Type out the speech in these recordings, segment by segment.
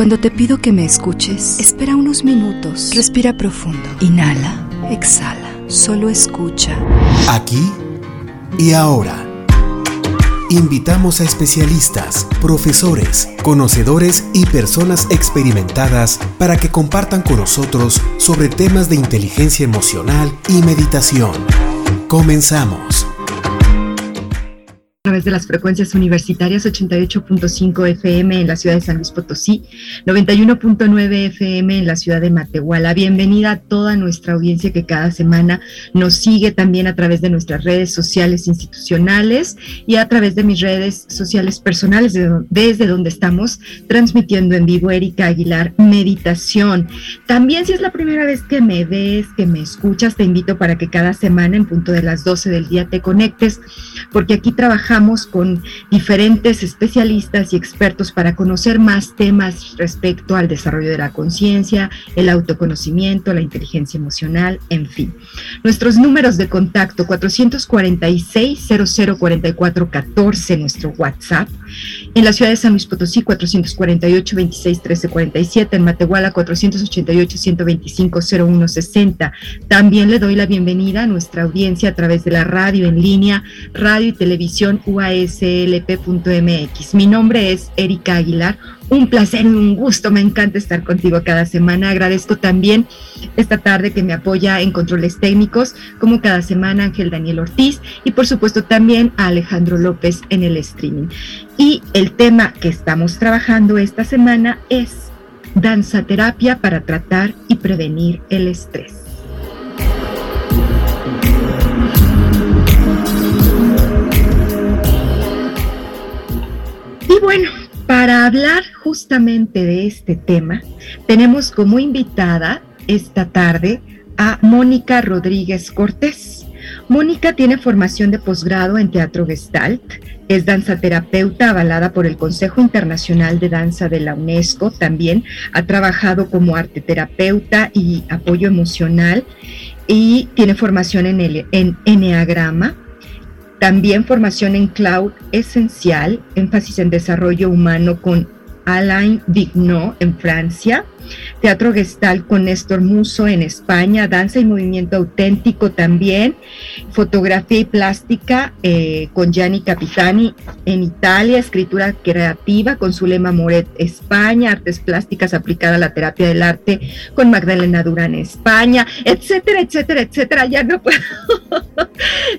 Cuando te pido que me escuches, espera unos minutos, respira profundo, inhala, exhala, solo escucha. Aquí y ahora. Invitamos a especialistas, profesores, conocedores y personas experimentadas para que compartan con nosotros sobre temas de inteligencia emocional y meditación. Comenzamos través de las frecuencias universitarias 88.5 FM en la ciudad de San Luis Potosí, 91.9 FM en la ciudad de Matehuala. Bienvenida a toda nuestra audiencia que cada semana nos sigue también a través de nuestras redes sociales institucionales y a través de mis redes sociales personales desde donde estamos transmitiendo en vivo Erika Aguilar Meditación. También si es la primera vez que me ves, que me escuchas, te invito para que cada semana en punto de las 12 del día te conectes porque aquí trabajamos con diferentes especialistas y expertos para conocer más temas respecto al desarrollo de la conciencia, el autoconocimiento, la inteligencia emocional, en fin. Nuestros números de contacto 446 0044 14 nuestro WhatsApp. En la ciudad de San Luis Potosí 448 26 13 47, en Matehuala 488 125 01 60. También le doy la bienvenida a nuestra audiencia a través de la radio en línea, radio y televisión uaslp.mx. Mi nombre es Erika Aguilar. Un placer un gusto, me encanta estar contigo cada semana. Agradezco también esta tarde que me apoya en controles técnicos, como cada semana Ángel Daniel Ortiz y por supuesto también a Alejandro López en el streaming. Y el tema que estamos trabajando esta semana es danza terapia para tratar y prevenir el estrés. Para hablar justamente de este tema, tenemos como invitada esta tarde a Mónica Rodríguez Cortés. Mónica tiene formación de posgrado en teatro gestalt, es danzaterapeuta avalada por el Consejo Internacional de Danza de la UNESCO, también ha trabajado como arte terapeuta y apoyo emocional y tiene formación en, el, en también formación en cloud esencial, énfasis en desarrollo humano con Alain Vignot en Francia, Teatro Gestal con Néstor Muso en España, Danza y Movimiento Auténtico también, Fotografía y Plástica eh, con Gianni Capitani en Italia, Escritura Creativa con Zulema Moret España, Artes Plásticas aplicada a la terapia del arte con Magdalena Durán España, etcétera, etcétera, etcétera. Ya no puedo.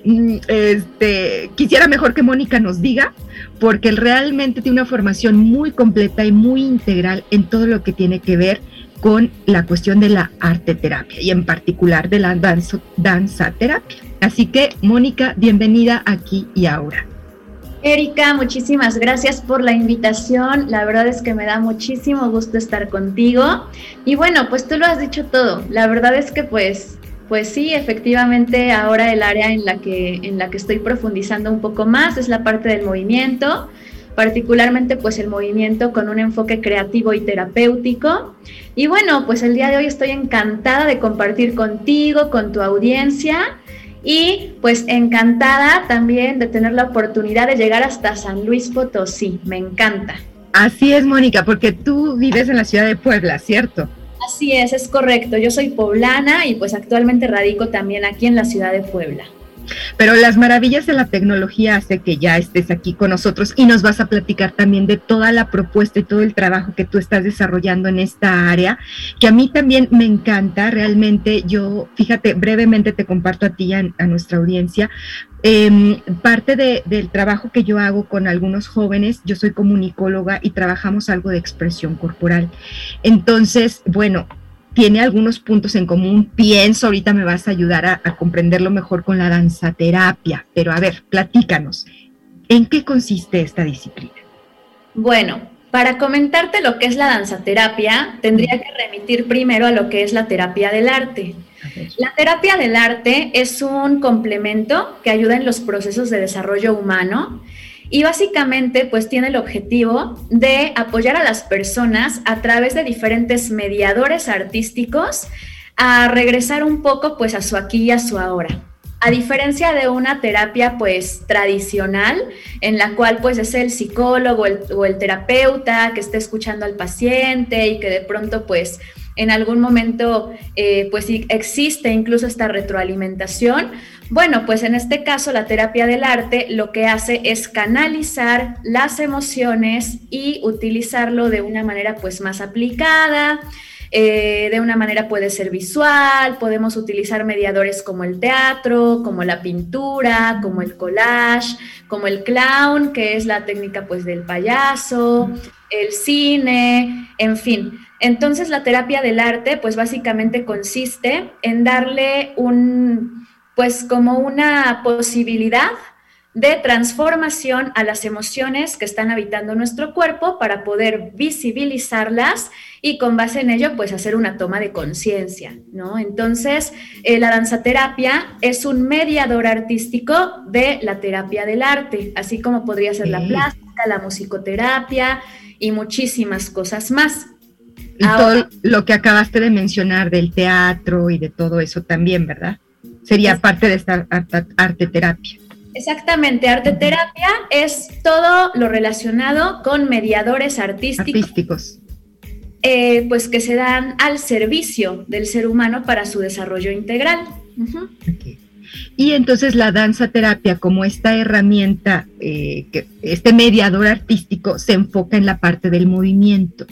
Mm, este, quisiera mejor que Mónica nos diga, porque él realmente tiene una formación muy completa y muy integral en todo lo que tiene que ver con la cuestión de la arte terapia y en particular de la danza, terapia. Así que, Mónica, bienvenida aquí y ahora. Erika, muchísimas gracias por la invitación. La verdad es que me da muchísimo gusto estar contigo. Y bueno, pues tú lo has dicho todo. La verdad es que pues pues sí, efectivamente ahora el área en la que en la que estoy profundizando un poco más es la parte del movimiento particularmente pues el movimiento con un enfoque creativo y terapéutico. Y bueno, pues el día de hoy estoy encantada de compartir contigo, con tu audiencia y pues encantada también de tener la oportunidad de llegar hasta San Luis Potosí. Me encanta. Así es, Mónica, porque tú vives en la ciudad de Puebla, ¿cierto? Así es, es correcto. Yo soy poblana y pues actualmente radico también aquí en la ciudad de Puebla. Pero las maravillas de la tecnología hace que ya estés aquí con nosotros y nos vas a platicar también de toda la propuesta y todo el trabajo que tú estás desarrollando en esta área, que a mí también me encanta. Realmente yo, fíjate, brevemente te comparto a ti y a, nuestra audiencia. Em, parte del trabajo que yo hago con algunos jóvenes, yo soy comunicóloga y trabajamos algo de expresión corporal. Entonces, bueno, tiene algunos puntos en común. Pienso, ahorita me vas a ayudar a, comprenderlo mejor con la danzaterapia, pero a ver, platícanos, ¿en qué consiste esta disciplina? Bueno, para comentarte lo que es la danzaterapia, tendría que remitir primero a lo que es la terapia del arte. La terapia del arte es un complemento que ayuda en los procesos de desarrollo humano y básicamente pues tiene el objetivo de apoyar a las personas a través de diferentes mediadores artísticos a regresar un poco pues a su aquí y a su ahora. A diferencia de una terapia pues tradicional, en la cual pues es el psicólogo o el terapeuta que esté escuchando al paciente y que de pronto pues en algún momento eh, pues existe incluso esta retroalimentación. Bueno, pues en este caso la terapia del arte lo que hace es canalizar las emociones y utilizarlo de una manera pues más aplicada, eh, de una manera puede ser visual, podemos utilizar mediadores como el teatro, como la pintura, como el collage, como el clown, que es la técnica pues del payaso, el cine, en fin. Entonces la terapia del arte pues básicamente consiste en darle un pues como una posibilidad de transformación a las emociones que están habitando nuestro cuerpo para poder visibilizarlas y con base en ello pues hacer una toma de conciencia, ¿no? Entonces, eh, la danzaterapia es un mediador artístico de la terapia del arte, así como podría ser la plástica, la musicoterapia y muchísimas cosas más. Y todo lo que acabaste de mencionar del teatro y de todo eso también, ¿verdad? Sería parte de esta arte terapia. Exactamente, arte terapia es todo lo relacionado con mediadores artísticos. Eh, pues que se dan al servicio del ser humano para su desarrollo integral. Y entonces la danza terapia como esta herramienta, eh, que este mediador artístico se enfoca en la parte del movimiento.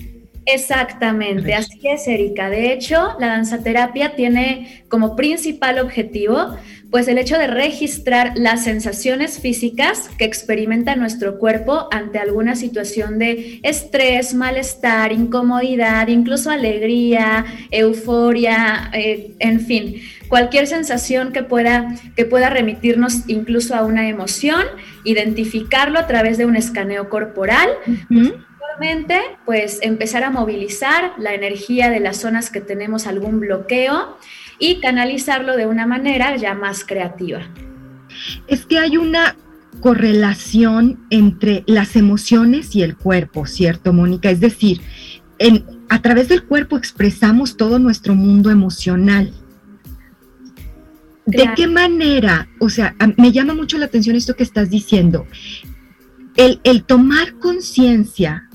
Exactamente, así es, Erika. De hecho, la danza terapia tiene como principal objetivo pues el hecho de registrar las sensaciones físicas que experimenta nuestro cuerpo ante alguna situación de estrés, malestar, incomodidad, incluso alegría, euforia, eh, en fin, cualquier sensación que pueda, que pueda remitirnos incluso a una emoción, identificarlo a través de un escaneo corporal. Pues empezar a movilizar la energía de las zonas que tenemos algún bloqueo y canalizarlo de una manera ya más creativa. Es que hay una correlación entre las emociones y el cuerpo, ¿cierto, Mónica? Es decir, en, a través del cuerpo expresamos todo nuestro mundo emocional. ¿De qué manera? O sea, me llama mucho la atención esto que estás diciendo. El, el tomar conciencia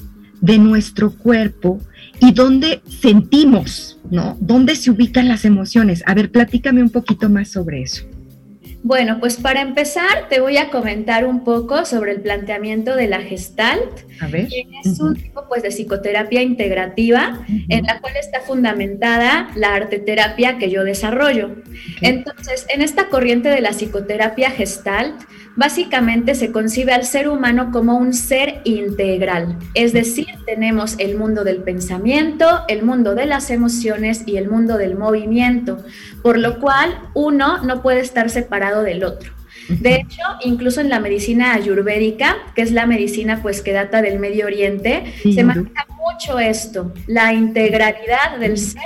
de nuestro cuerpo y dónde sentimos, ¿no? ¿Dónde se ubican las emociones? A ver, platícame un poquito más sobre eso. Bueno, pues para empezar te voy a comentar un poco sobre el planteamiento de la Gestalt, a ver. que es un tipo pues de psicoterapia integrativa en la cual está fundamentada la arteterapia que yo desarrollo. Entonces, en esta corriente de la psicoterapia Gestalt, básicamente se concibe al ser humano como un ser integral, es decir, tenemos el mundo del pensamiento, el mundo de las emociones y el mundo del movimiento, por lo cual uno no puede estar separado del otro. De hecho, incluso en la medicina ayurvédica, que es la medicina pues que data del Medio Oriente, se maneja mucho esto, la integralidad del ser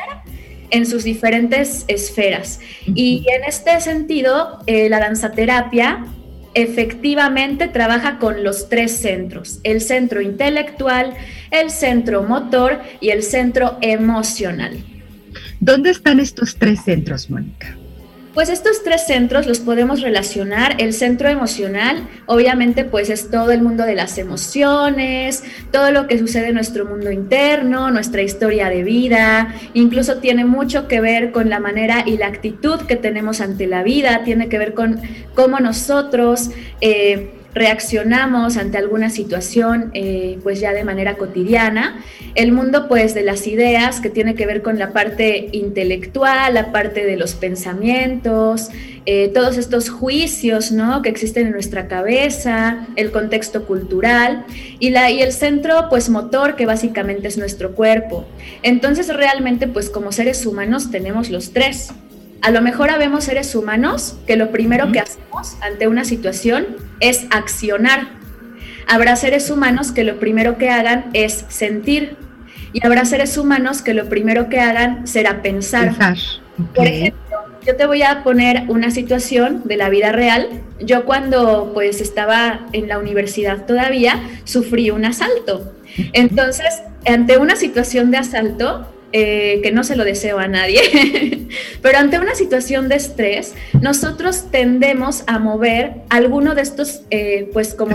en sus diferentes esferas. Y en este sentido, eh, la danzaterapia efectivamente trabaja con los tres centros, el centro intelectual, el centro motor y el centro emocional. ¿Dónde están estos tres centros, Mónica? Pues estos tres centros los podemos relacionar. El centro emocional, obviamente, pues es todo el mundo de las emociones, todo lo que sucede en nuestro mundo interno, nuestra historia de vida, incluso tiene mucho que ver con la manera y la actitud que tenemos ante la vida, tiene que ver con cómo nosotros... Eh, reaccionamos ante alguna situación eh, pues ya de manera cotidiana. El mundo pues de las ideas que tiene que ver con la parte intelectual, la parte de los pensamientos, eh, todos estos juicios ¿no? que existen en nuestra cabeza, el contexto cultural y, la, y el centro pues motor que básicamente es nuestro cuerpo. Entonces realmente pues como seres humanos tenemos los tres. A lo mejor habemos seres humanos que lo primero que hacemos ante una situación es accionar. Habrá seres humanos que lo primero que hagan es sentir. Y habrá seres humanos que lo primero que hagan será pensar. Por ejemplo, yo te voy a poner una situación de la vida real. Yo cuando pues estaba en la universidad todavía sufrí un asalto. Entonces, ante una situación de asalto, eh, que no se lo deseo a nadie, pero ante una situación de estrés, nosotros tendemos a mover alguno de estos, eh, pues como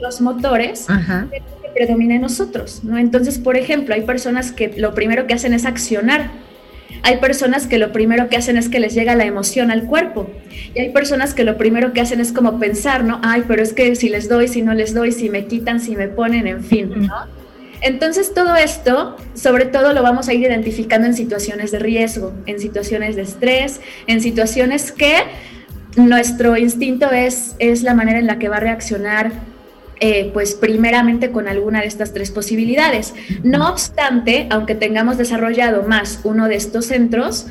los motores que predomina en nosotros, ¿no? Entonces, por ejemplo, hay personas que lo primero que hacen es accionar. Hay personas que lo primero que hacen es que les llega la emoción al cuerpo. Y hay personas que lo primero que hacen es como pensar, ¿no? Ay, pero es que si les doy, si no les doy, si me quitan, si me ponen, en fin, ¿no? Entonces todo esto, sobre todo lo vamos a ir identificando en situaciones de riesgo, en situaciones de estrés, en situaciones que nuestro instinto es, es la manera en la que va a reaccionar eh, pues primeramente con alguna de estas tres posibilidades. No obstante, aunque tengamos desarrollado más uno de estos centros,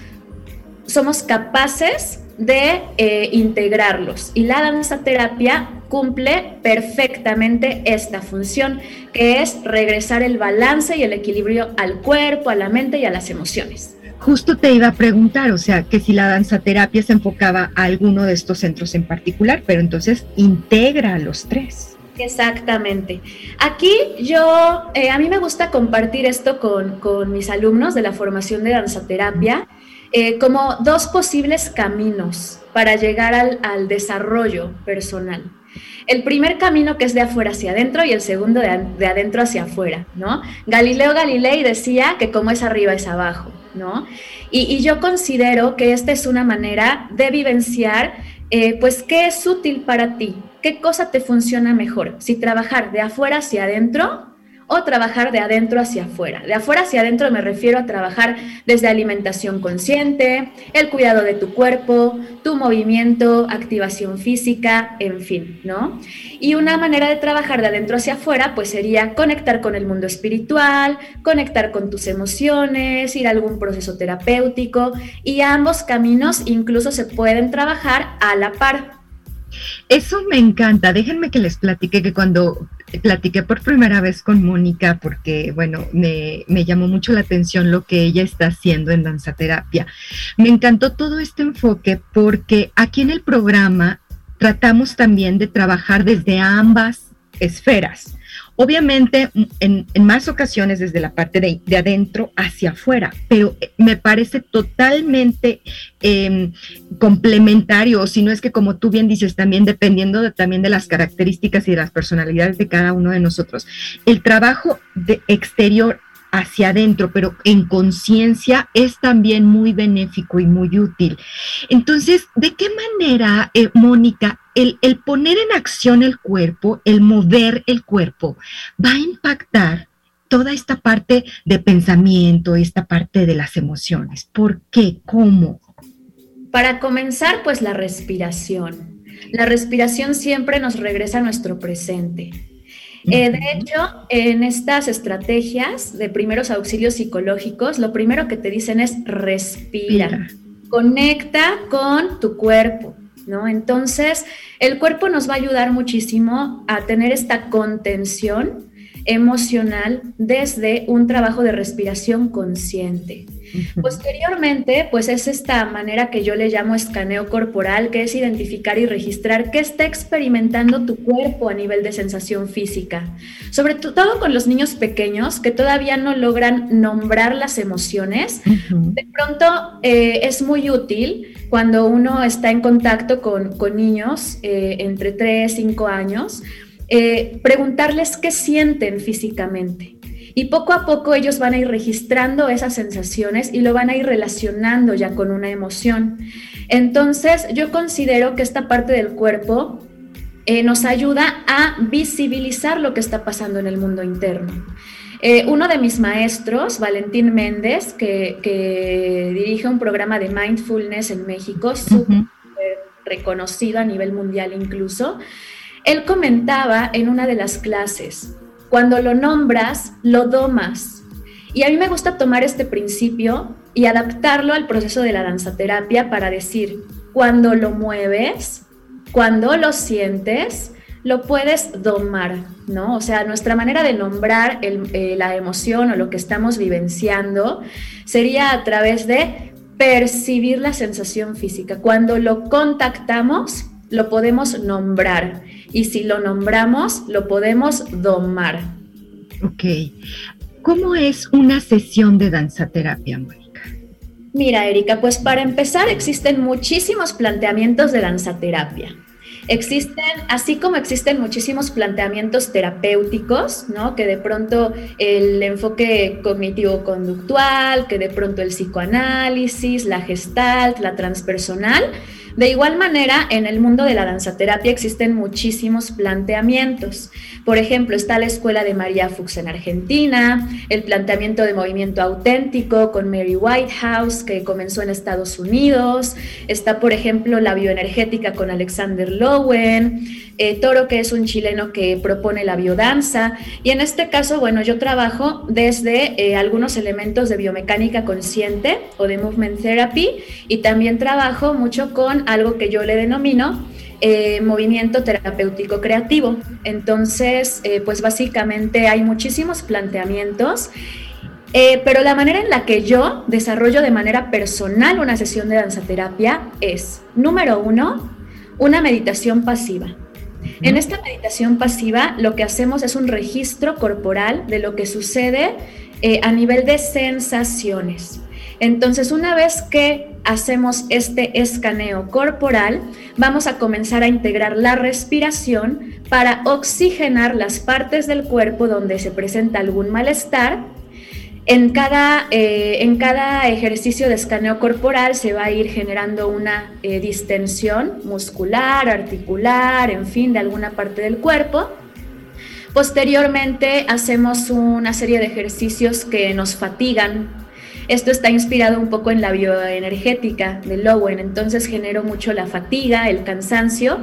somos capaces de eh, integrarlos. Y la danza terapia cumple perfectamente esta función, que es regresar el balance y el equilibrio al cuerpo, a la mente y a las emociones. Justo te iba a preguntar, o sea, que si la danza terapia se enfocaba a alguno de estos centros en particular, pero entonces integra a los tres. Exactamente. Aquí yo, eh, a mí me gusta compartir esto con, con, mis alumnos de la formación de danzaterapia eh, como dos posibles caminos para llegar al, al, desarrollo personal. El primer camino que es de afuera hacia adentro y el segundo de, de, adentro hacia afuera, ¿no? Galileo Galilei decía que como es arriba es abajo, ¿no? Y, yo considero que esta es una manera de vivenciar, eh, pues, qué es útil para ti, qué cosa te funciona mejor, si trabajar de afuera hacia adentro o trabajar de adentro hacia afuera. De afuera hacia adentro me refiero a trabajar desde alimentación consciente, el cuidado de tu cuerpo, tu movimiento, activación física, en fin, ¿no? Y una manera de trabajar de adentro hacia afuera pues sería conectar con el mundo espiritual, conectar con tus emociones, ir a algún proceso terapéutico y ambos caminos incluso se pueden trabajar a la par. Eso me encanta. Déjenme que les platique que cuando platiqué por primera vez con Mónica, porque, bueno, me, llamó mucho la atención lo que ella está haciendo en danzaterapia. Me encantó todo este enfoque porque aquí en el programa tratamos también de trabajar desde ambas esferas. Obviamente, en, más ocasiones desde la parte de, adentro hacia afuera, pero eh, me parece totalmente em, complementario, si no es que como tú bien dices, también dependiendo de, también de las características y de las personalidades de cada uno de nosotros. El trabajo de exterior hacia adentro, pero en conciencia es también muy benéfico y muy útil. Entonces, ¿de qué manera, eh, Mónica, el, el poner en acción el cuerpo, el mover el cuerpo, va a impactar toda esta parte de pensamiento, esta parte de las emociones? ¿Por qué? ¿Cómo? Para comenzar, pues la respiración. La respiración siempre nos regresa a nuestro presente. Eh, de hecho, en estas estrategias de primeros auxilios psicológicos, lo primero que te dicen es respira, conecta con tu cuerpo, ¿no? Entonces, el cuerpo nos va a ayudar muchísimo a tener esta contención emocional desde un trabajo de respiración consciente. Posteriormente, pues es esta manera que yo le llamo escaneo corporal, que es identificar y registrar qué está experimentando tu cuerpo a nivel de sensación física. Sobre todo con los niños pequeños que todavía no logran nombrar las emociones. De pronto eh, es muy útil cuando uno está en contacto con, niños eh, entre 3, 5 años, eh, preguntarles qué sienten físicamente. Y poco a poco ellos van a ir registrando esas sensaciones y lo van a ir relacionando ya con una emoción. Entonces yo considero que esta parte del cuerpo eh, nos ayuda a visibilizar lo que está pasando en el mundo interno. Eh, uno de mis maestros, Valentín Méndez, que, dirige un programa de mindfulness en México, súper reconocido a nivel mundial incluso, él comentaba en una de las clases, cuando lo nombras, lo domas. Y a mí me gusta tomar este principio y adaptarlo al proceso de la danzaterapia para decir, cuando lo mueves, cuando lo sientes, lo puedes domar, ¿no? O sea, nuestra manera de nombrar eh, la emoción o lo que estamos vivenciando sería a través de percibir la sensación física. Cuando lo contactamos, lo podemos nombrar y si lo nombramos, lo podemos domar. Ok. ¿cómo es una sesión de danzaterapia, Mónica? Mira, Erika, pues para empezar existen muchísimos planteamientos de danzaterapia. Existen, así como existen muchísimos planteamientos terapéuticos, ¿no? Que de pronto el enfoque cognitivo-conductual, que de pronto el psicoanálisis, la gestalt, la transpersonal, de igual manera, en el mundo de la danzaterapia existen muchísimos planteamientos. Por ejemplo, está la escuela de María Fuchs en Argentina, el planteamiento de movimiento auténtico con Mary Whitehouse, que comenzó en Estados Unidos. Está, por ejemplo, la bioenergética con Alexander Lowen, eh, Toro, que es un chileno que propone la biodanza. Y en este caso, bueno, yo trabajo desde eh, algunos elementos de biomecánica consciente o de movement therapy y también trabajo mucho con algo que yo le denomino eh, movimiento terapéutico creativo. Entonces, eh, pues básicamente hay muchísimos planteamientos, eh, pero la manera en la que yo desarrollo de manera personal una sesión de danzaterapia es, número uno, una meditación pasiva. En esta meditación pasiva lo que hacemos es un registro corporal de lo que sucede a nivel de sensaciones. Entonces, una vez que hacemos este escaneo corporal, vamos a comenzar a integrar la respiración para oxigenar las partes del cuerpo donde se presenta algún malestar. En cada, eh, en cada ejercicio de escaneo corporal se va a ir generando una eh, distensión muscular, articular, en fin, de alguna parte del cuerpo. Posteriormente hacemos una serie de ejercicios que nos fatigan esto está inspirado un poco en la bioenergética de Lowen, entonces generó mucho la fatiga, el cansancio,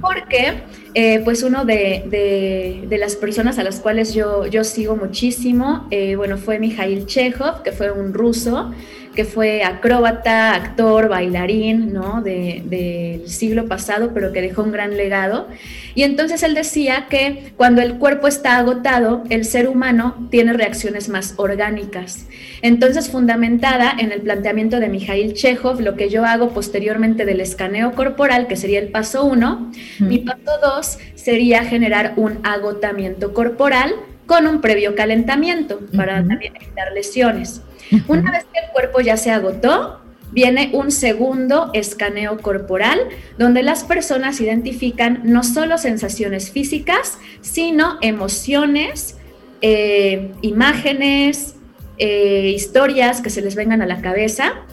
porque eh, pues uno de, las personas a las cuales yo, yo sigo muchísimo, eh, bueno, fue Mikhail Chekhov, que fue un ruso, que fue acróbata, actor, bailarín, ¿no? del siglo pasado, pero que dejó un gran legado. Y entonces él decía que cuando el cuerpo está agotado, el ser humano tiene reacciones más orgánicas. Entonces, fundamentada en el planteamiento de Mikhail Chekhov, lo que yo hago posteriormente del escaneo corporal, que sería el paso uno, mi paso dos sería generar un agotamiento corporal con un previo calentamiento para también evitar lesiones. Una vez que el cuerpo ya se agotó, viene un segundo escaneo corporal donde las personas identifican no solo sensaciones físicas, sino emociones, eh, imágenes, eh, historias que se les vengan a la cabeza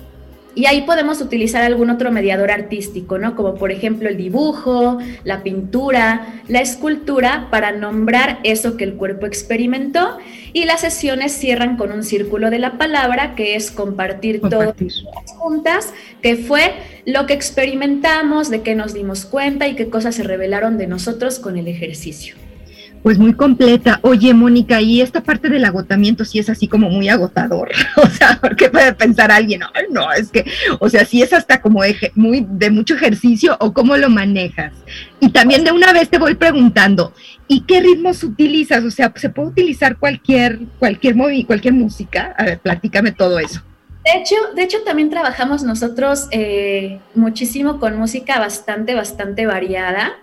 y ahí podemos utilizar algún otro mediador artístico, ¿no? Como por ejemplo el dibujo, la pintura, la escultura, para nombrar eso que el cuerpo experimentó. Y las sesiones cierran con un círculo de la palabra, que es compartir, compartir. todas juntas, que fue lo que experimentamos, de qué nos dimos cuenta y qué cosas se revelaron de nosotros con el ejercicio. Pues muy completa. Oye, Mónica, y esta parte del agotamiento sí es así como muy agotador. O sea, ¿qué puede pensar alguien? Ay, no, es que, o sea, sí es hasta como muy de mucho ejercicio o cómo lo manejas. Y también de una vez te voy preguntando, ¿y qué ritmos utilizas? O sea, ¿se puede utilizar cualquier, cualquier, cualquier música? A ver, platícame todo eso. De hecho, de hecho, también trabajamos nosotros eh, muchísimo con música bastante, bastante variada.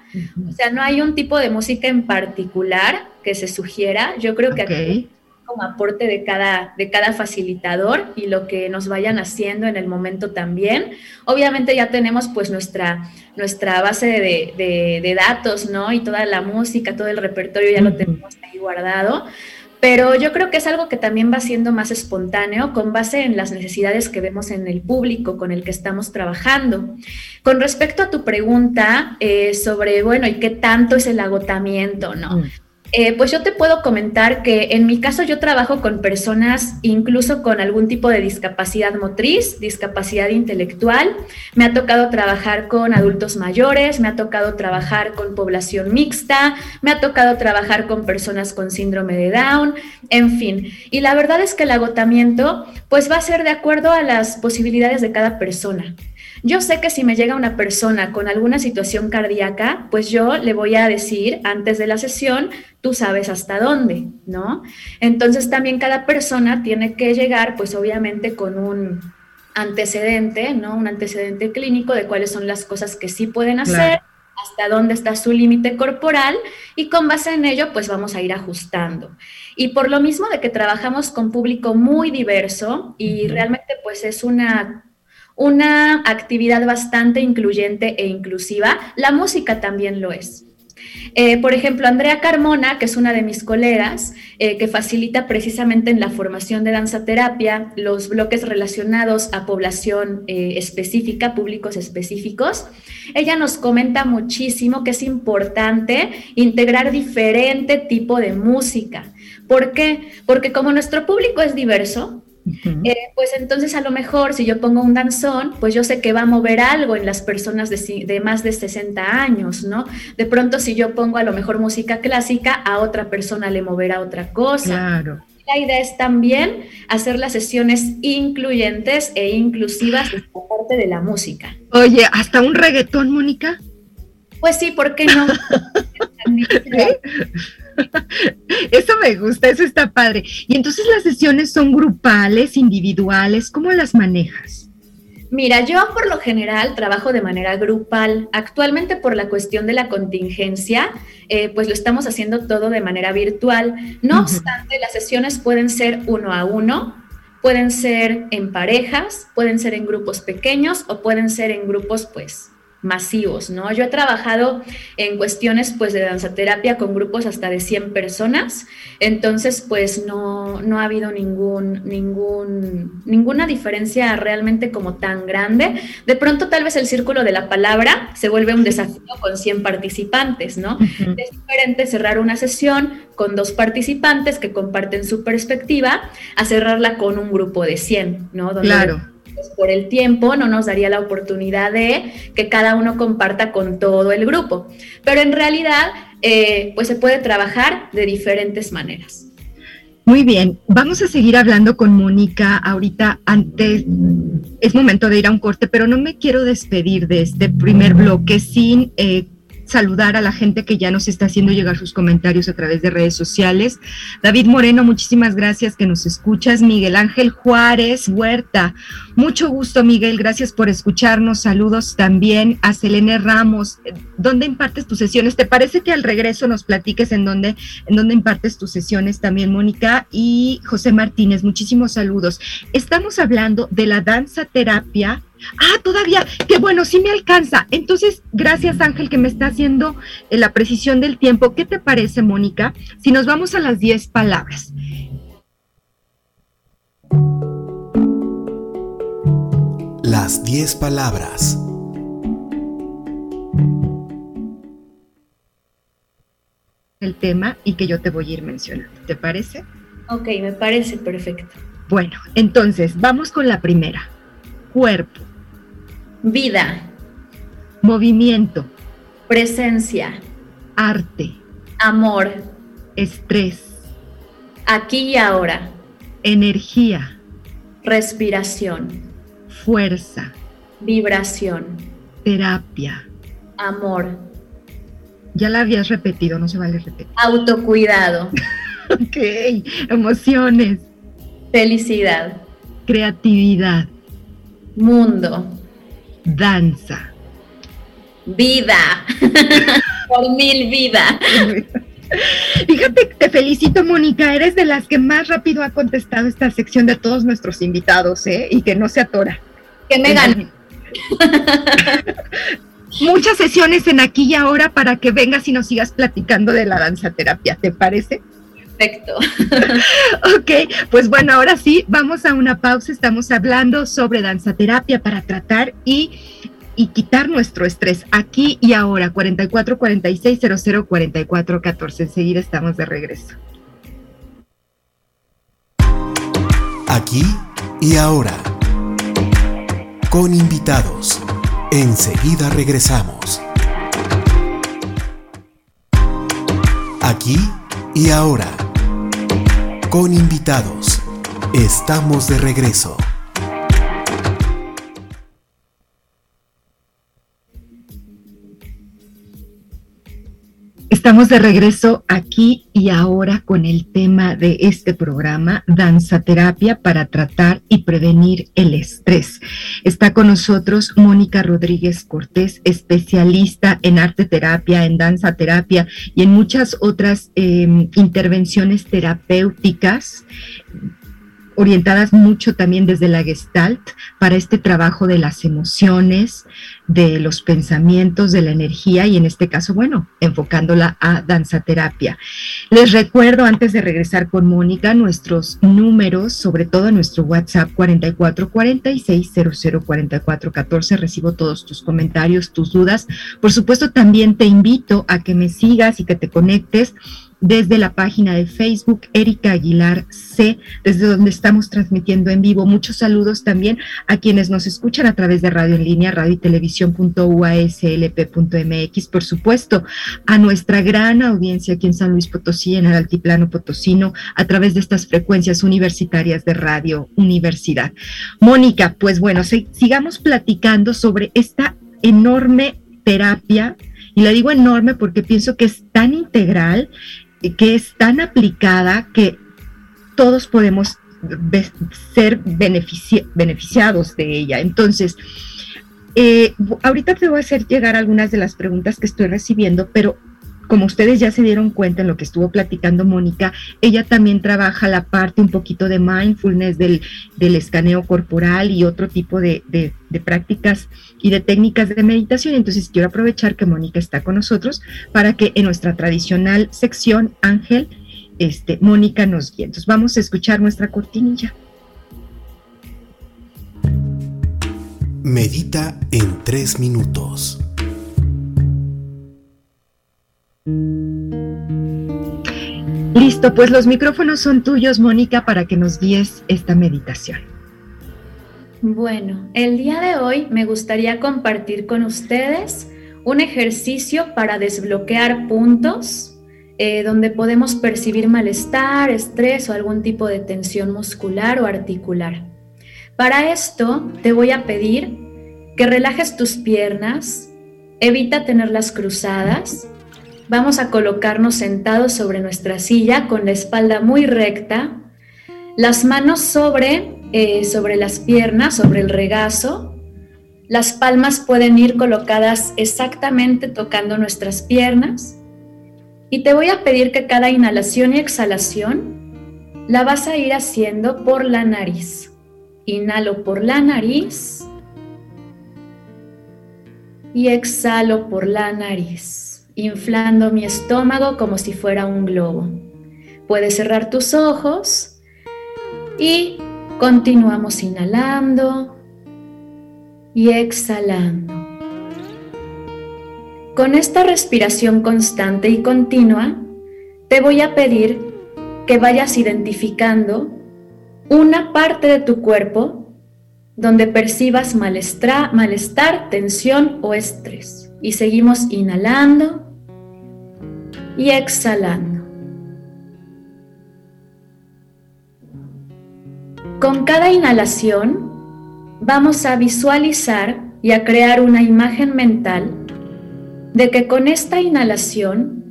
O sea, no hay un tipo de música en particular que se sugiera. Yo creo que aquí como aporte de cada, de cada facilitador y lo que nos vayan haciendo en el momento también. Obviamente ya tenemos pues nuestra, nuestra base de, de, datos, ¿no? Y toda la música, todo el repertorio ya lo tenemos ahí guardado pero yo creo que es algo que también va siendo más espontáneo con base en las necesidades que vemos en el público con el que estamos trabajando. Con respecto a tu pregunta eh, sobre, bueno, ¿y qué tanto es el agotamiento? No. Mm. Eh, pues yo te puedo comentar que en mi caso yo trabajo con personas incluso con algún tipo de discapacidad motriz, discapacidad intelectual. Me ha tocado trabajar con adultos mayores, me ha tocado trabajar con población mixta, me ha tocado trabajar con personas con síndrome de Down, en fin. Y la verdad es que el agotamiento pues va a ser de acuerdo a las posibilidades de cada persona. Yo sé que si me llega una persona con alguna situación cardíaca, pues yo le voy a decir antes de la sesión, tú sabes hasta dónde, ¿no? Entonces también cada persona tiene que llegar, pues obviamente con un antecedente, ¿no? Un antecedente clínico de cuáles son las cosas que sí pueden hacer. hasta dónde está su límite corporal y con base en ello pues vamos a ir ajustando. Y por lo mismo de que trabajamos con público muy diverso y realmente pues es una una actividad bastante incluyente e inclusiva, la música también lo es. Eh, por ejemplo, Andrea Carmona, que es una de mis colegas, eh, que facilita precisamente en la formación de danza terapia los bloques relacionados a población eh, específica, públicos específicos, ella nos comenta muchísimo que es importante integrar diferente tipo de música. ¿Por qué? Porque como nuestro público es diverso, eh, pues entonces a lo mejor si yo pongo un danzón, pues yo sé que va a mover algo en las personas de, más de 60 años, ¿no? De pronto si yo pongo a lo mejor música clásica, a otra persona le moverá otra cosa. Claro. La idea es también hacer las sesiones incluyentes e inclusivas de parte de la música. Oye, ¿hasta un reggaetón, Mónica? Pues sí, ¿por qué no? Eso me gusta, eso está padre. Y entonces las sesiones son grupales, individuales, ¿cómo las manejas? Mira, yo por lo general trabajo de manera grupal. Actualmente por la cuestión de la contingencia, eh, pues lo estamos haciendo todo de manera virtual. No obstante, las sesiones pueden ser uno a uno, pueden ser en parejas, pueden ser en grupos pequeños o pueden ser en grupos pues masivos, ¿no? Yo he trabajado en cuestiones pues de danzaterapia con grupos hasta de 100 personas, entonces pues no, no ha habido ningún, ningún, ninguna diferencia realmente como tan grande. De pronto tal vez el círculo de la palabra se vuelve un desafío con 100 participantes, ¿no? Es diferente cerrar una sesión con dos participantes que comparten su perspectiva a cerrarla con un grupo de 100, ¿no? claro pues, por el tiempo no nos daría la oportunidad de que cada uno comparta con todo el grupo. Pero en realidad, eh, pues se puede trabajar de diferentes maneras. Muy bien, vamos a seguir hablando con Mónica ahorita. Antes es momento de ir a un corte, pero no me quiero despedir de este primer bloque sin eh, saludar a la gente que ya nos está haciendo llegar sus comentarios a través de redes sociales. David Moreno, muchísimas gracias que nos escuchas. Miguel Ángel Juárez Huerta, mucho gusto Miguel, gracias por escucharnos. Saludos también a Selene Ramos. ¿Dónde impartes tus sesiones? ¿Te parece que al regreso nos platiques en dónde, en dónde impartes tus sesiones también, Mónica? Y José Martínez, muchísimos saludos. Estamos hablando de la danza terapia Ah, todavía, qué bueno, sí me alcanza. Entonces, gracias Ángel que me está haciendo eh, la precisión del tiempo. ¿Qué te parece, Mónica? Si nos vamos a las 10 palabras. Las 10 palabras. El tema y que yo te voy a ir mencionando. ¿Te parece? Ok, me parece perfecto. Bueno, entonces, vamos con la primera. Cuerpo. Vida. Movimiento. Presencia. Arte. Amor. Estrés. Aquí y ahora. Energía. Respiración. Fuerza. Vibración. Terapia. Amor. Ya la habías repetido, no se vale repetir. Autocuidado. ok. Emociones. Felicidad. Creatividad. Mundo danza. Vida. Por mil vida. Fíjate, te felicito, Mónica. Eres de las que más rápido ha contestado esta sección de todos nuestros invitados, ¿eh? Y que no se atora. Que me gane. Muchas sesiones en aquí y ahora para que vengas y nos sigas platicando de la danza terapia, ¿te parece? Perfecto. ok, pues bueno, ahora sí, vamos a una pausa. Estamos hablando sobre danza terapia para tratar y, y quitar nuestro estrés aquí y ahora, 44 46 00 44 14. Enseguida estamos de regreso. Aquí y ahora. Con invitados. Enseguida regresamos. Aquí y ahora con invitados. Estamos de regreso. Estamos de regreso aquí y ahora con el tema de este programa, danza terapia para tratar y prevenir el estrés. Está con nosotros Mónica Rodríguez Cortés, especialista en arte terapia, en danza terapia y en muchas otras em, intervenciones terapéuticas orientadas mucho también desde la gestalt para este trabajo de las emociones, de los pensamientos, de la energía y en este caso, bueno, enfocándola a danza terapia. Les recuerdo antes de regresar con Mónica nuestros números, sobre todo nuestro WhatsApp 4446 14 Recibo todos tus comentarios, tus dudas. Por supuesto, también te invito a que me sigas y que te conectes desde la página de Facebook Erika Aguilar C, desde donde estamos transmitiendo en vivo. Muchos saludos también a quienes nos escuchan a través de radio en línea, radio y televisión.uaslp.mx, por supuesto, a nuestra gran audiencia aquí en San Luis Potosí, en el Altiplano Potosino, a través de estas frecuencias universitarias de Radio Universidad. Mónica, pues bueno, sigamos platicando sobre esta enorme terapia y la digo enorme porque pienso que es tan integral que es tan aplicada que todos podemos ser beneficiados de ella. Entonces, eh, ahorita te voy a hacer llegar algunas de las preguntas que estoy recibiendo, pero como ustedes ya se dieron cuenta en lo que estuvo platicando Mónica, ella también trabaja la parte un poquito de mindfulness del, escaneo corporal y otro tipo de, prácticas y de técnicas de meditación. Entonces quiero aprovechar que Mónica está con nosotros para que en nuestra tradicional sección Ángel, este, Mónica nos guíe. Entonces vamos a escuchar nuestra cortinilla. Medita en tres minutos. Listo, pues los micrófonos son tuyos, Mónica, para que nos guíes esta meditación. Bueno, el día de hoy me gustaría compartir con ustedes un ejercicio para desbloquear puntos eh, donde podemos percibir malestar, estrés o algún tipo de tensión muscular o articular. Para esto te voy a pedir que relajes tus piernas, evita tenerlas cruzadas Vamos a colocarnos sentados sobre nuestra silla con la espalda muy recta, las manos sobre, eh, sobre las piernas, sobre el regazo. Las palmas pueden ir colocadas exactamente tocando nuestras piernas. Y te voy a pedir que cada inhalación y exhalación la vas a ir haciendo por la nariz. Inhalo por la nariz y exhalo por la nariz inflando mi estómago como si fuera un globo. Puedes cerrar tus ojos y continuamos inhalando y exhalando. Con esta respiración constante y continua, te voy a pedir que vayas identificando una parte de tu cuerpo donde percibas malestar, malestar tensión o estrés. Y seguimos inhalando y exhalando. Con cada inhalación vamos a visualizar y a crear una imagen mental de que con esta inhalación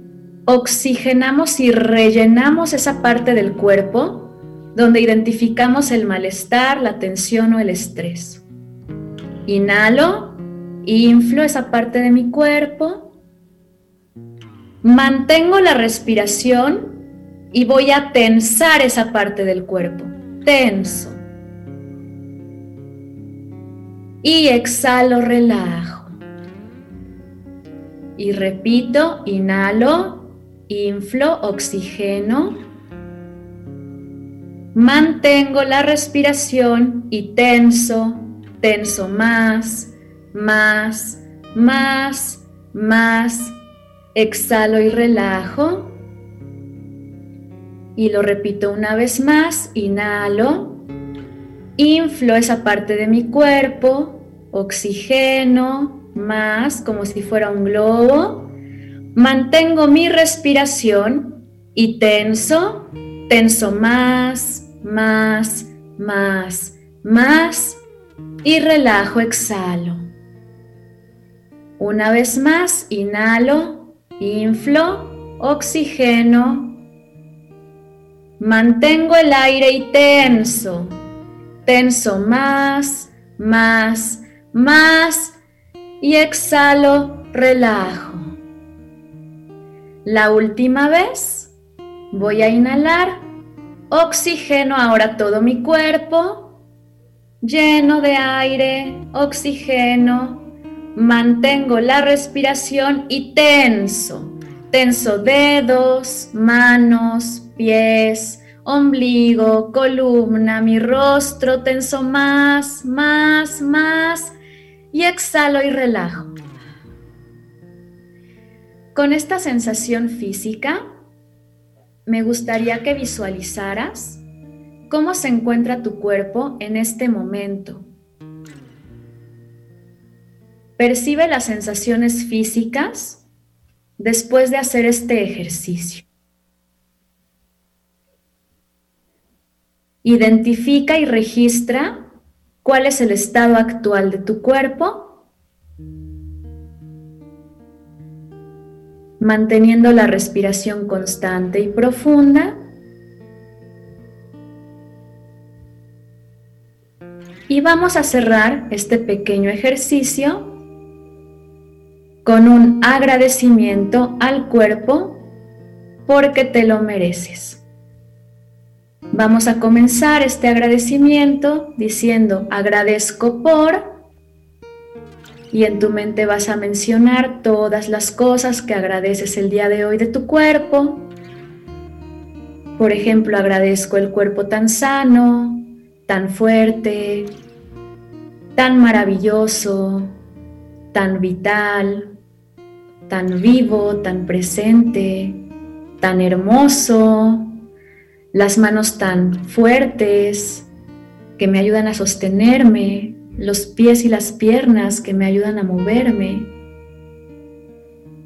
oxigenamos y rellenamos esa parte del cuerpo donde identificamos el malestar, la tensión o el estrés. Inhalo, inflo esa parte de mi cuerpo Mantengo la respiración y voy a tensar esa parte del cuerpo. Tenso. Y exhalo, relajo. Y repito, inhalo, inflo, oxígeno. Mantengo la respiración y tenso, tenso más, más, más, más Exhalo y relajo. Y lo repito una vez más. Inhalo. Inflo esa parte de mi cuerpo. Oxigeno. Más como si fuera un globo. Mantengo mi respiración y tenso. Tenso más, más, más, más. Y relajo, exhalo. Una vez más, inhalo Inflo, oxigeno. Mantengo el aire y tenso. Tenso más, más, más. Y exhalo, relajo. La última vez voy a inhalar oxigeno ahora todo mi cuerpo, lleno de aire, oxigeno. Mantengo la respiración y tenso. Tenso dedos, manos, pies, ombligo, columna, mi rostro, tenso más, más, más. Y exhalo y relajo. Con esta sensación física, me gustaría que visualizaras cómo se encuentra tu cuerpo en este momento. Percibe las sensaciones físicas después de hacer este ejercicio. Identifica y registra cuál es el estado actual de tu cuerpo manteniendo la respiración constante y profunda. Y vamos a cerrar este pequeño ejercicio con un agradecimiento al cuerpo porque te lo mereces. Vamos a comenzar este agradecimiento diciendo agradezco por y en tu mente vas a mencionar todas las cosas que agradeces el día de hoy de tu cuerpo. Por ejemplo, agradezco el cuerpo tan sano, tan fuerte, tan maravilloso, tan vital, tan vivo, tan presente, tan hermoso, las manos tan fuertes que me ayudan a sostenerme, los pies y las piernas que me ayudan a moverme.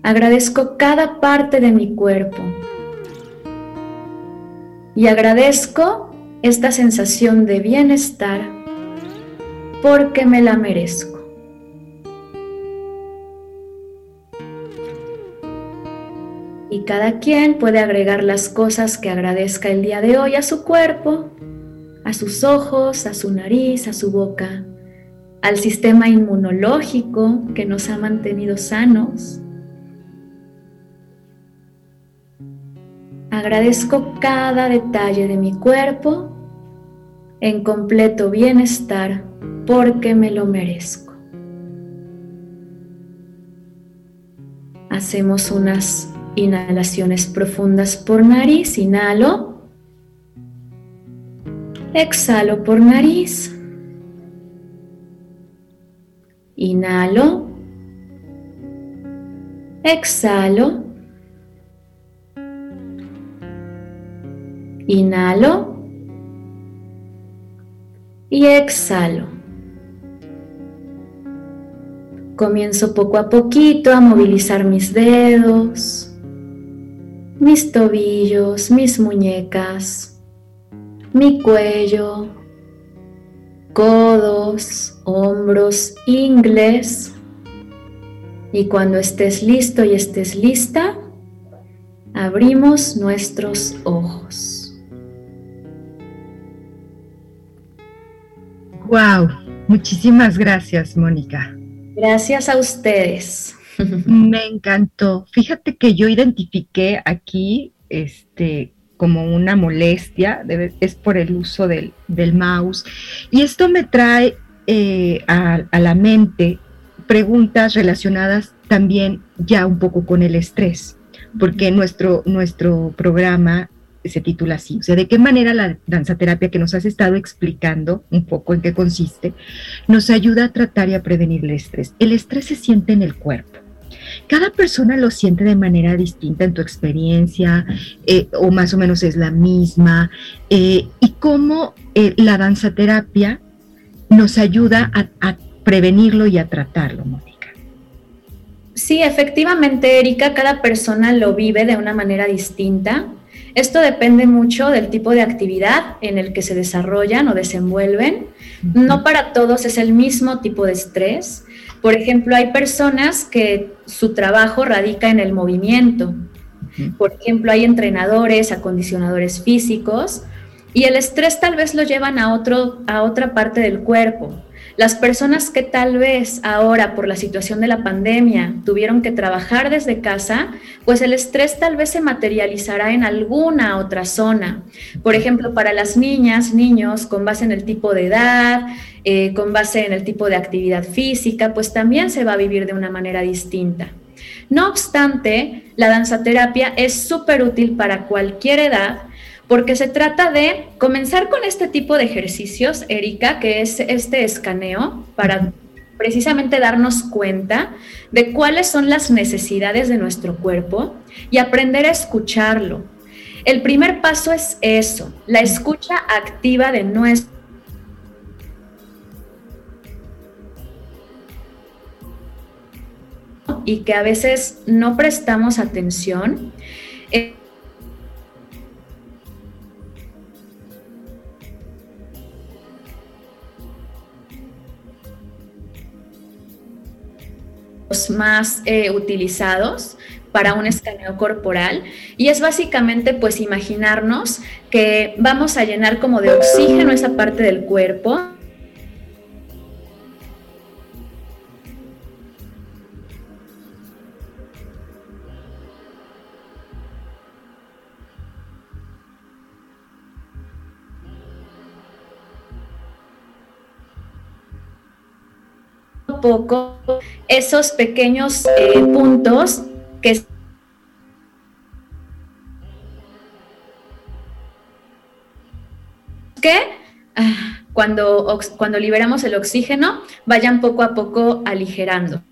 Agradezco cada parte de mi cuerpo y agradezco esta sensación de bienestar porque me la merezco. Y cada quien puede agregar las cosas que agradezca el día de hoy a su cuerpo, a sus ojos, a su nariz, a su boca al sistema inmunológico que nos ha mantenido sanos. Agradezco cada detalle de mi cuerpo en completo bienestar porque me lo merezco. Hacemos unas inhalaciones profundas por nariz, inhalo, exhalo por nariz. Inhalo. Exhalo. Inhalo. Y exhalo. Comienzo poco a poquito a movilizar mis dedos, mis tobillos, mis muñecas, mi cuello, codos, hombros, ingles. Y cuando estés listo y estés lista, abrimos nuestros ojos. Wow, muchísimas gracias, Mónica. Gracias a ustedes. Me encantó. Fíjate que yo identifiqué aquí este como una molestia, es por el uso del, mouse. Y esto me trae eh, a, la mente preguntas relacionadas también ya un poco con el estrés, porque nuestro, nuestro programa se titula así, o sea, de qué manera la danzaterapia que nos has estado explicando un poco en qué consiste, nos ayuda a tratar y a prevenir el estrés. El estrés se siente en el cuerpo cada persona lo siente de manera distinta en tu experiencia eh, o más o menos es la misma. Eh, y cómo eh, la danzaterapia nos ayuda a, prevenirlo y a tratarlo, Mónica. Sí, efectivamente, Erika, cada persona lo vive de una manera distinta. Esto depende mucho del tipo de actividad en el que se desarrollan o desenvuelven. No para todos es el mismo tipo de estrés. Por ejemplo, hay personas que su trabajo radica en el movimiento. Por ejemplo, hay entrenadores, acondicionadores físicos y el estrés tal vez lo llevan a, otro, a otra parte del cuerpo. Las personas que tal vez ahora por la situación de la pandemia tuvieron que trabajar desde casa, pues el estrés tal vez se materializará en alguna otra zona. Por ejemplo, para las niñas, niños, con base en el tipo de edad, eh, con base en el tipo de actividad física, pues también se va a vivir de una manera distinta. No obstante, la danzaterapia es súper útil para cualquier edad porque se trata de comenzar con este tipo de ejercicios, Erika, que es este escaneo para precisamente darnos cuenta de cuáles son las necesidades de nuestro cuerpo y aprender a escucharlo. El primer paso es eso, la escucha activa de nuestro y que a veces no prestamos atención. Más eh, utilizados para un escaneo corporal. Y es básicamente pues imaginarnos que vamos a llenar como de oxígeno esa parte del cuerpo poco esos pequeños eh, puntos que que ah, cuando, cuando liberamos el oxígeno vayan poco a poco aligerando.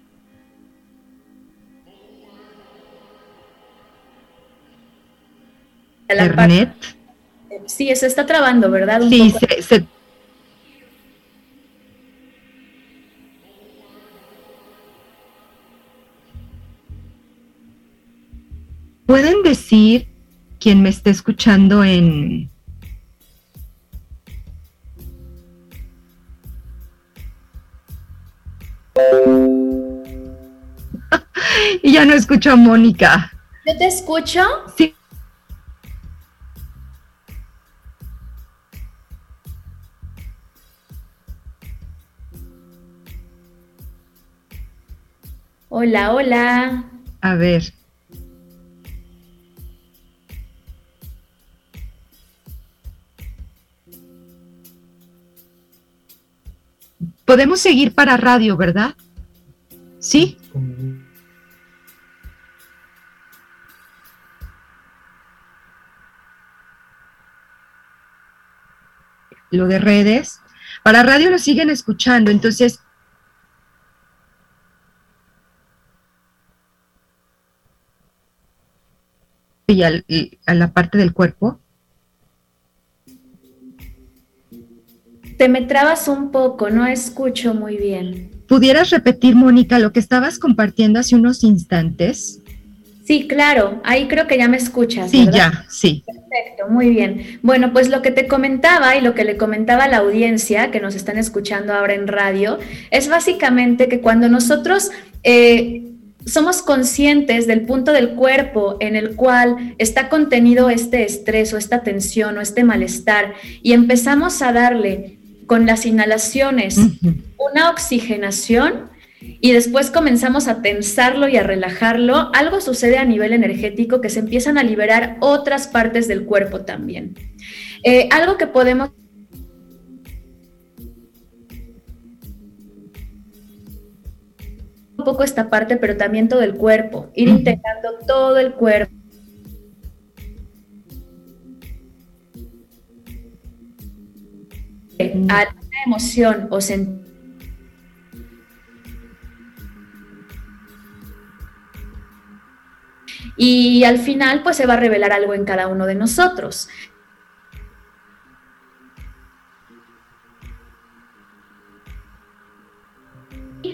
Internet. Sí, se está trabando, ¿verdad? sí, se, ¿Pueden decir quien me esté escuchando en... y ya no escucho a Mónica. ¿Yo te escucho? Sí. Hola, hola. A ver. Podemos seguir para radio, ¿verdad? Sí. Lo de redes. Para radio lo siguen escuchando, entonces y a la parte del cuerpo. Te me trabas un poco, no escucho muy bien. ¿Pudieras repetir, Mónica, lo que estabas compartiendo hace unos instantes? Sí, claro, ahí creo que ya me escuchas. Sí, ya, sí. Perfecto, muy bien. Bueno, pues lo que te comentaba y lo que le comentaba a la audiencia que nos están escuchando ahora en radio es básicamente que cuando nosotros eh, somos conscientes del punto del cuerpo en el cual está contenido este estrés o esta tensión o este malestar y empezamos a darle con las inhalaciones una oxigenación y después comenzamos a tensarlo y a relajarlo, algo sucede a nivel energético que se empiezan a liberar otras partes del cuerpo también. Eh, algo que podemos un poco esta parte, pero también todo el cuerpo, ir integrando todo el cuerpo a alguna emoción o sentimiento y al final pues se va a revelar algo en cada uno de nosotros.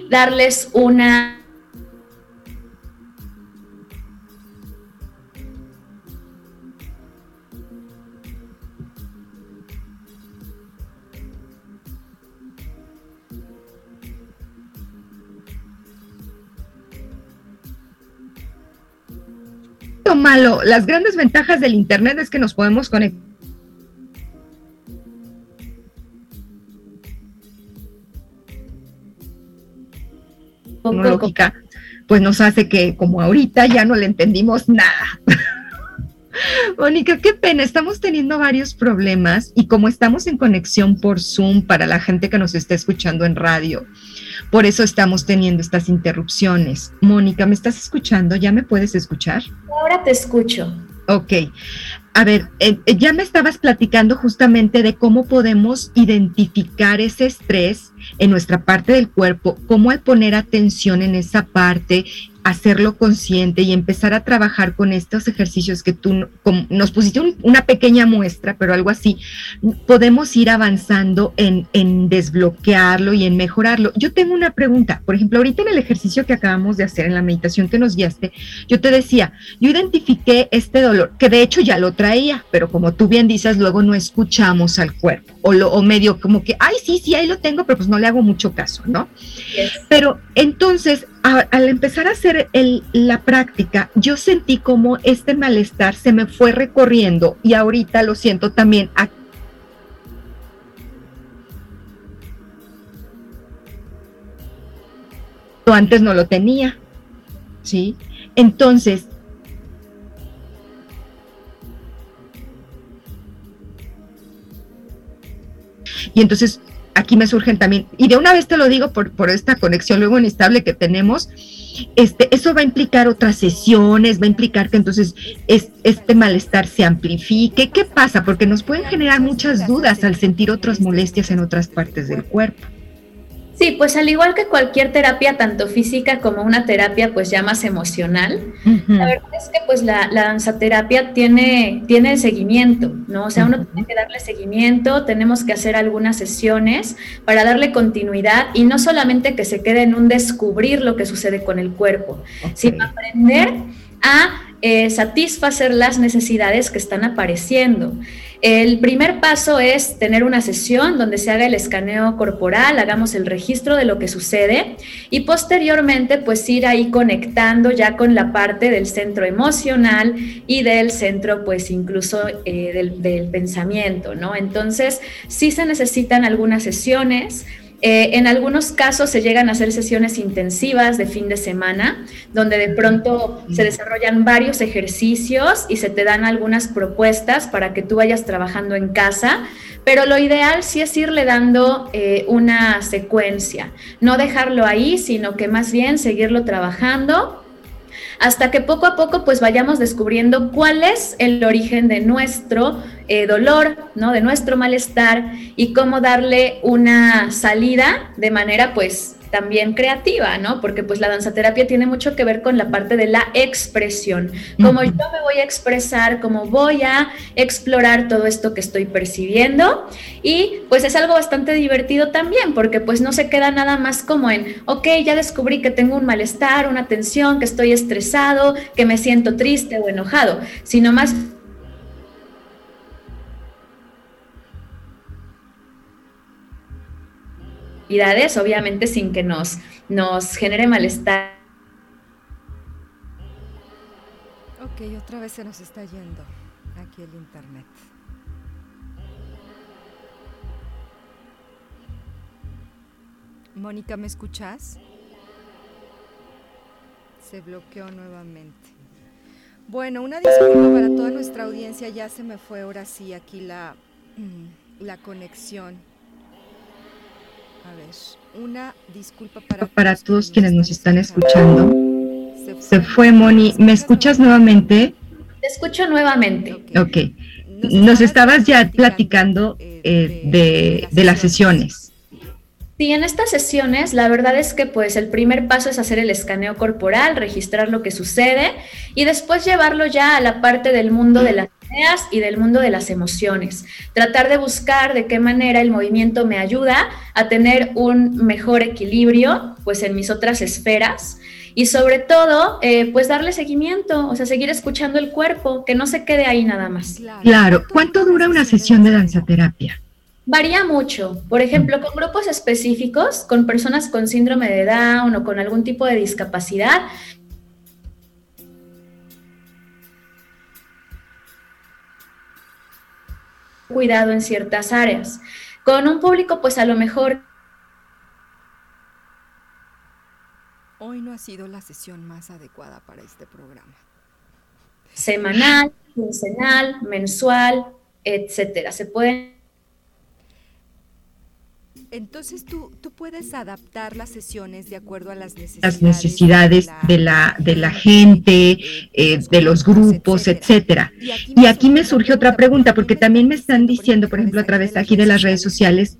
Darles una lo malo. Las grandes ventajas del Internet es que nos podemos conectar. Tecnológica, pues nos hace que como ahorita ya no le entendimos nada. Mónica, qué pena, estamos teniendo varios problemas y como estamos en conexión por Zoom para la gente que nos está escuchando en radio, por eso estamos teniendo estas interrupciones. Mónica, ¿me estás escuchando? ¿Ya me puedes escuchar? Ahora te escucho. Ok. A ver, eh, eh, ya me estabas platicando justamente de cómo podemos identificar ese estrés en nuestra parte del cuerpo, cómo al poner atención en esa parte hacerlo consciente y empezar a trabajar con estos ejercicios que tú nos pusiste una pequeña muestra, pero algo así, podemos ir avanzando en, en, desbloquearlo y en mejorarlo. Yo tengo una pregunta, por ejemplo, ahorita en el ejercicio que acabamos de hacer, en la meditación que nos guiaste, yo te decía, yo identifiqué este dolor, que de hecho ya lo traía, pero como tú bien dices, luego no escuchamos al cuerpo, o, lo, o medio como que, ay, sí, sí, ahí lo tengo, pero pues no le hago mucho caso, ¿no? Pero entonces, al empezar a hacer la práctica, yo sentí como este malestar se me fue recorriendo y ahorita lo siento también antes no lo tenía, ¿sí? Entonces, y entonces aquí me surgen también, y de una vez te lo digo por, por esta conexión luego inestable que tenemos, este, eso va a implicar otras sesiones, va a implicar que entonces este malestar se amplifique. ¿Qué pasa? Porque nos pueden generar muchas dudas al sentir otras molestias en otras partes del cuerpo. Sí, pues al igual que cualquier terapia, tanto física como una terapia pues ya más emocional, la verdad es que pues la, la danzaterapia tiene, tiene seguimiento, ¿no? O sea, uno tiene que darle seguimiento, tenemos que hacer algunas sesiones para darle continuidad y no solamente que se quede en un descubrir lo que sucede con el cuerpo, sino aprender a eh, satisfacer las necesidades que están apareciendo. El primer paso es tener una sesión donde se haga el escaneo corporal, hagamos el registro de lo que sucede y posteriormente pues ir ahí conectando ya con la parte del centro emocional y del centro pues incluso eh, del, del pensamiento, ¿no? Entonces sí se necesitan algunas sesiones. Eh, en algunos casos se llegan a hacer sesiones intensivas de fin de semana, donde de pronto se desarrollan varios ejercicios y se te dan algunas propuestas para que tú vayas trabajando en casa, pero lo ideal sí es irle dando eh, una secuencia, no dejarlo ahí, sino que más bien seguirlo trabajando hasta que poco a poco pues vayamos descubriendo cuál es el origen de nuestro eh, dolor, ¿no? De nuestro malestar y cómo darle una salida de manera pues también creativa, ¿no? Porque pues la danzaterapia tiene mucho que ver con la parte de la expresión, cómo yo me voy a expresar, cómo voy a explorar todo esto que estoy percibiendo. Y pues es algo bastante divertido también porque pues no se queda nada más como en, ok, ya descubrí que tengo un malestar, una tensión, que estoy estresado, que me siento triste o enojado, sino más obviamente sin que nos, nos genere malestar. Ok, otra vez se nos está yendo aquí el internet. Mónica, ¿me escuchas? Se bloqueó nuevamente. Bueno, una disculpa para toda nuestra audiencia, ya se me fue ahora sí aquí la, la conexión. A ver, una disculpa para, para todos quienes nos están escuchando. Se fue Moni. ¿Me escuchas nuevamente? Te escucho nuevamente. Ok. Nos estabas ya platicando eh, de, de las sesiones. Sí, en estas sesiones la verdad es que pues el primer paso es hacer el escaneo corporal, registrar lo que sucede y después llevarlo ya a la parte del mundo de las ideas y del mundo de las emociones. Tratar de buscar de qué manera el movimiento me ayuda a tener un mejor equilibrio pues en mis otras esferas y sobre todo eh, pues darle seguimiento, o sea, seguir escuchando el cuerpo, que no se quede ahí nada más. Claro, ¿cuánto dura una sesión de danzaterapia? Varía mucho. Por ejemplo, con grupos específicos, con personas con síndrome de Down o con algún tipo de discapacidad, cuidado en ciertas áreas. Con un público, pues a lo mejor... Hoy no ha sido la sesión más adecuada para este programa. Semanal, quincenal, mensual, etcétera. Se pueden entonces tú, tú puedes adaptar las sesiones de acuerdo a las necesidades, las necesidades de la, de la gente, eh, de los grupos, etcétera. Y aquí me surge otra pregunta, porque también me están diciendo, por ejemplo, a través aquí de las redes sociales,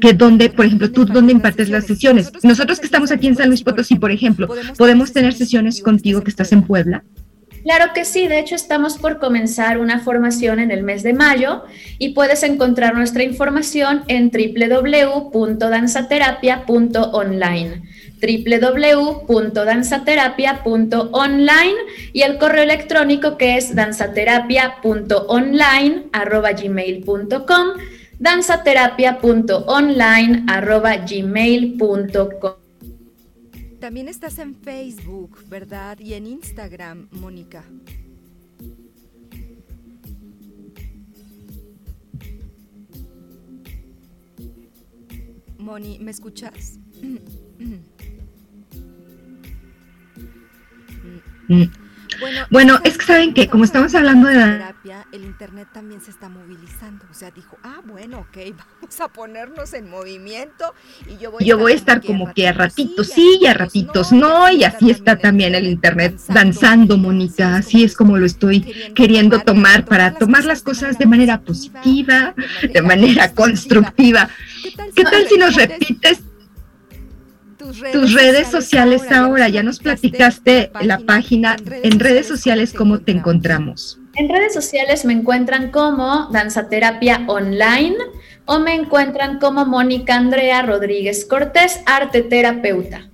que donde, por ejemplo, tú dónde impartes las sesiones. Nosotros que estamos aquí en San Luis Potosí, por ejemplo, podemos tener sesiones contigo que estás en Puebla. Claro que sí, de hecho estamos por comenzar una formación en el mes de mayo y puedes encontrar nuestra información en www.danzaterapia.online www.danzaterapia.online y el correo electrónico que es danzaterapia.online@gmail.com danzaterapia.online@gmail.com también estás en Facebook, ¿verdad? Y en Instagram, Mónica. Moni, ¿me escuchas? Bueno, es que saben que como estamos hablando de terapia, el internet también se está movilizando. O sea, dijo, ah, bueno, ok, vamos a ponernos en movimiento y yo voy, yo voy a estar como que a ratitos sí y a ratitos no, y así está también el internet danzando, Mónica. Así es como lo estoy queriendo tomar para tomar las cosas de manera positiva, de manera constructiva. ¿Qué tal si nos repites tus redes, sociales, ahora, ya nos platicaste la página, en redes sociales, ¿cómo te encontramos? En redes sociales me encuentran como Danzaterapia Online o me encuentran como Mónica Andrea Rodríguez Cortés, arte terapeuta.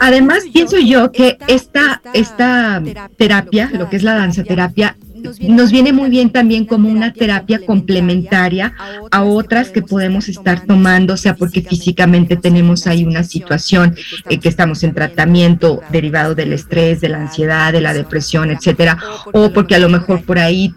Además, pienso yo que esta, esta terapia, lo que es la danza terapia, nos viene muy bien también como una terapia complementaria a otras que podemos estar tomando, sea porque físicamente tenemos ahí una situación eh, que estamos en tratamiento derivado del estrés, de la ansiedad, de la depresión, etcétera, o porque a lo mejor por ahí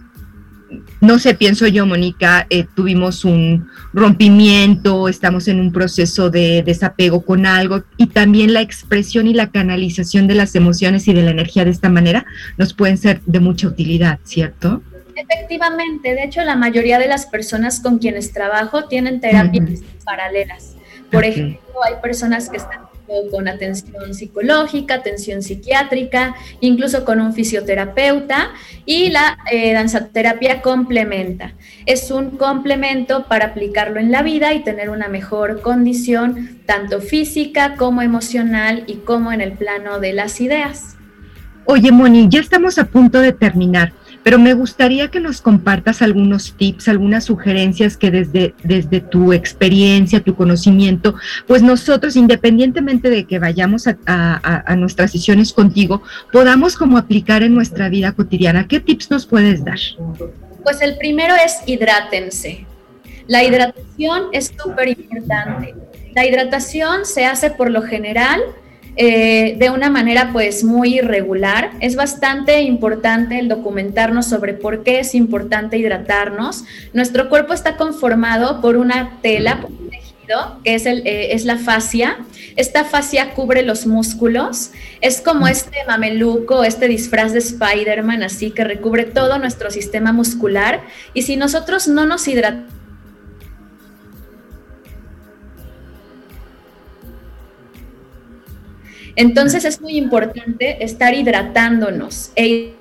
no sé, pienso yo, Mónica, eh, tuvimos un rompimiento, estamos en un proceso de desapego con algo y también la expresión y la canalización de las emociones y de la energía de esta manera nos pueden ser de mucha utilidad, ¿cierto? Efectivamente, de hecho la mayoría de las personas con quienes trabajo tienen terapias paralelas. Por ejemplo, hay personas que están con atención psicológica, atención psiquiátrica, incluso con un fisioterapeuta y la eh, danzaterapia complementa. Es un complemento para aplicarlo en la vida y tener una mejor condición tanto física como emocional y como en el plano de las ideas. Oye, Moni, ya estamos a punto de terminar pero me gustaría que nos compartas algunos tips, algunas sugerencias que desde, desde tu experiencia, tu conocimiento, pues nosotros, independientemente de que vayamos a, a, nuestras sesiones contigo, podamos como aplicar en nuestra vida cotidiana. ¿Qué tips nos puedes dar? Pues el primero es hidrátense. La hidratación es súper importante. La hidratación se hace por lo general eh, de una manera pues muy irregular. Es bastante importante el documentarnos sobre por qué es importante hidratarnos. Nuestro cuerpo está conformado por una tela, por un tejido, que es, el, eh, es la fascia. Esta fascia cubre los músculos. Es como este mameluco, este disfraz de Spider-Man, así que recubre todo nuestro sistema muscular. Y si nosotros no nos hidratamos, Entonces es muy importante estar hidratándonos e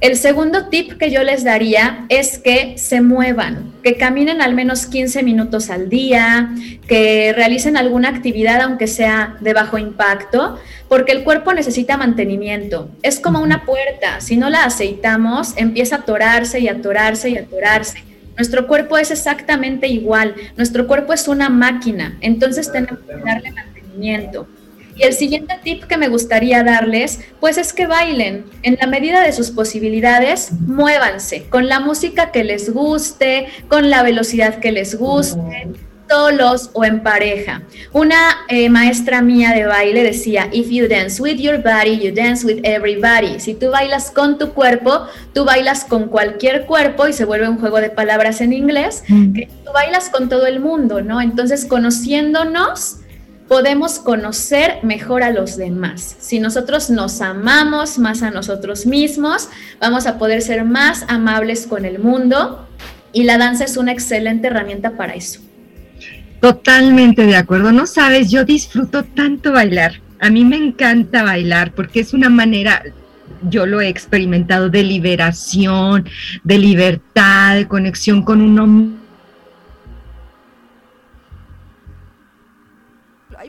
El segundo tip que yo les daría es que se muevan, que caminen al menos 15 minutos al día, que realicen alguna actividad aunque sea de bajo impacto, porque el cuerpo necesita mantenimiento. Es como una puerta, si no la aceitamos, empieza a atorarse y atorarse y atorarse. Nuestro cuerpo es exactamente igual, nuestro cuerpo es una máquina, entonces tenemos que darle mantenimiento. Y el siguiente tip que me gustaría darles, pues es que bailen. En la medida de sus posibilidades, muévanse con la música que les guste, con la velocidad que les guste. Solos o en pareja. Una eh, maestra mía de baile decía, if you dance with your body, you dance with everybody. Si tú bailas con tu cuerpo, tú bailas con cualquier cuerpo y se vuelve un juego de palabras en inglés, mm. que tú bailas con todo el mundo, ¿no? Entonces, conociéndonos, podemos conocer mejor a los demás. Si nosotros nos amamos más a nosotros mismos, vamos a poder ser más amables con el mundo y la danza es una excelente herramienta para eso. Totalmente de acuerdo. No sabes, yo disfruto tanto bailar. A mí me encanta bailar porque es una manera, yo lo he experimentado, de liberación, de libertad, de conexión con uno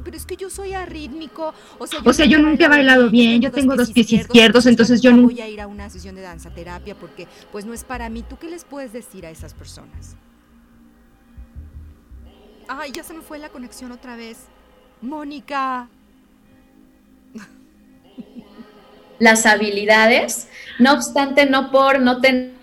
pero es que yo soy arrítmico. O sea, yo, o sea, yo nunca he bailado bien, yo tengo dos pies izquierdos, entonces yo no voy a ir a una sesión de danza terapia porque pues no es para mí. ¿Tú qué les puedes decir a esas personas? Ay, ya se me fue la conexión otra vez. Mónica. Las habilidades, no obstante, no por no tener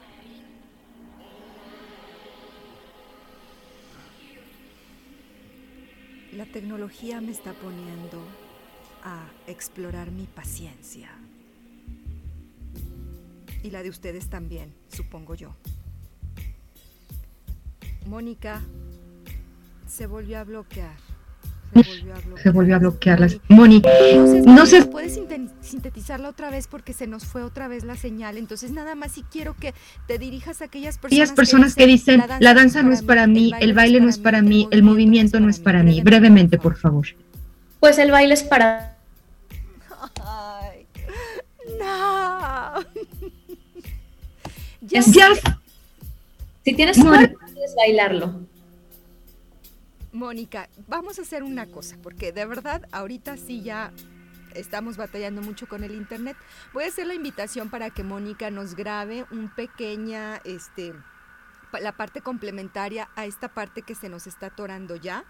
La tecnología me está poniendo a explorar mi paciencia. Y la de ustedes también, supongo yo. Mónica se volvió a bloquear. Se volvió a bloquear. las. Moni, no sé. Puedes sintetizarla otra vez porque se nos fue otra vez la señal. Entonces, nada más si quiero que te dirijas a aquellas personas, aquellas personas que dicen: La danza, no es para mí, el baile no es para mí, el movimiento no es para mí. Brevemente, por favor. Pues el baile es para. Ay, no. ya. Si tienes suerte, puedes bailarlo. Mónica, vamos a hacer una cosa, porque de verdad ahorita sí ya estamos batallando mucho con el internet. Voy a hacer la invitación para que Mónica nos grabe un pequeña, este, la parte complementaria a esta parte que se nos está atorando ya.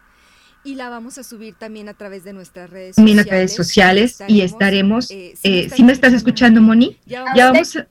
Y la vamos a subir también a través de nuestras redes sociales. Redes sociales y estaremos, eh, si, me, me estás escuchando, Moni, ya vamos a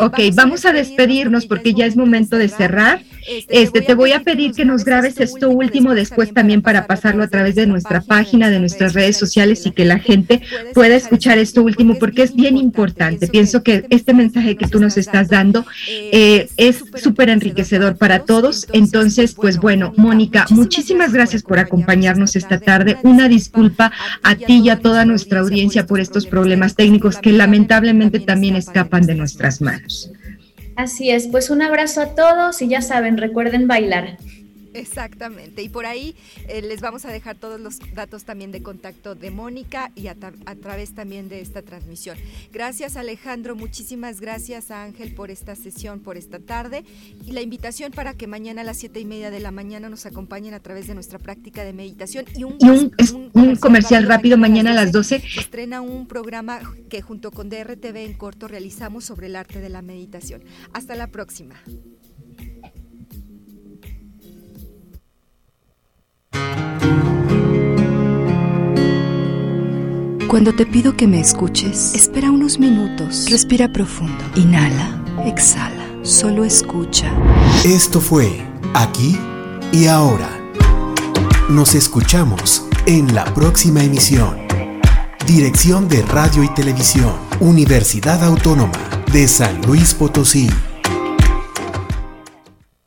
Ok, vamos, a despedirnos porque ya es momento de cerrar. Este, este te voy a pedir que nos grabes esto último después también para pasarlo a través de nuestra página, de nuestras redes sociales y que la gente pueda escuchar esto último porque es bien importante. Pienso que este mensaje que tú nos estás dando eh, es súper enriquecedor para todos. Entonces, pues bueno, Mónica, muchísimas gracias por acompañarnos esta tarde. Una disculpa a ti y a toda nuestra audiencia por estos problemas técnicos que lamentablemente también escapan de nuestras manos. Así es, pues un abrazo a todos y ya saben, recuerden bailar. Exactamente. Y por ahí eh, les vamos a dejar todos los datos también de contacto de Mónica y a, través también de esta transmisión. Gracias Alejandro, muchísimas gracias a Ángel por esta sesión, por esta tarde. Y la invitación para que mañana a las siete y media de la mañana nos acompañen a través de nuestra práctica de meditación. Y un, comercial, rápido mañana a las 12. Estrena un programa que junto con DRTV en corto realizamos sobre el arte de la meditación. Hasta la próxima. Cuando te pido que me escuches, espera unos minutos, respira profundo, inhala, exhala, solo escucha. Esto fue Aquí y Ahora. Nos escuchamos en la próxima emisión. Dirección de Radio y Televisión, Universidad Autónoma de San Luis Potosí.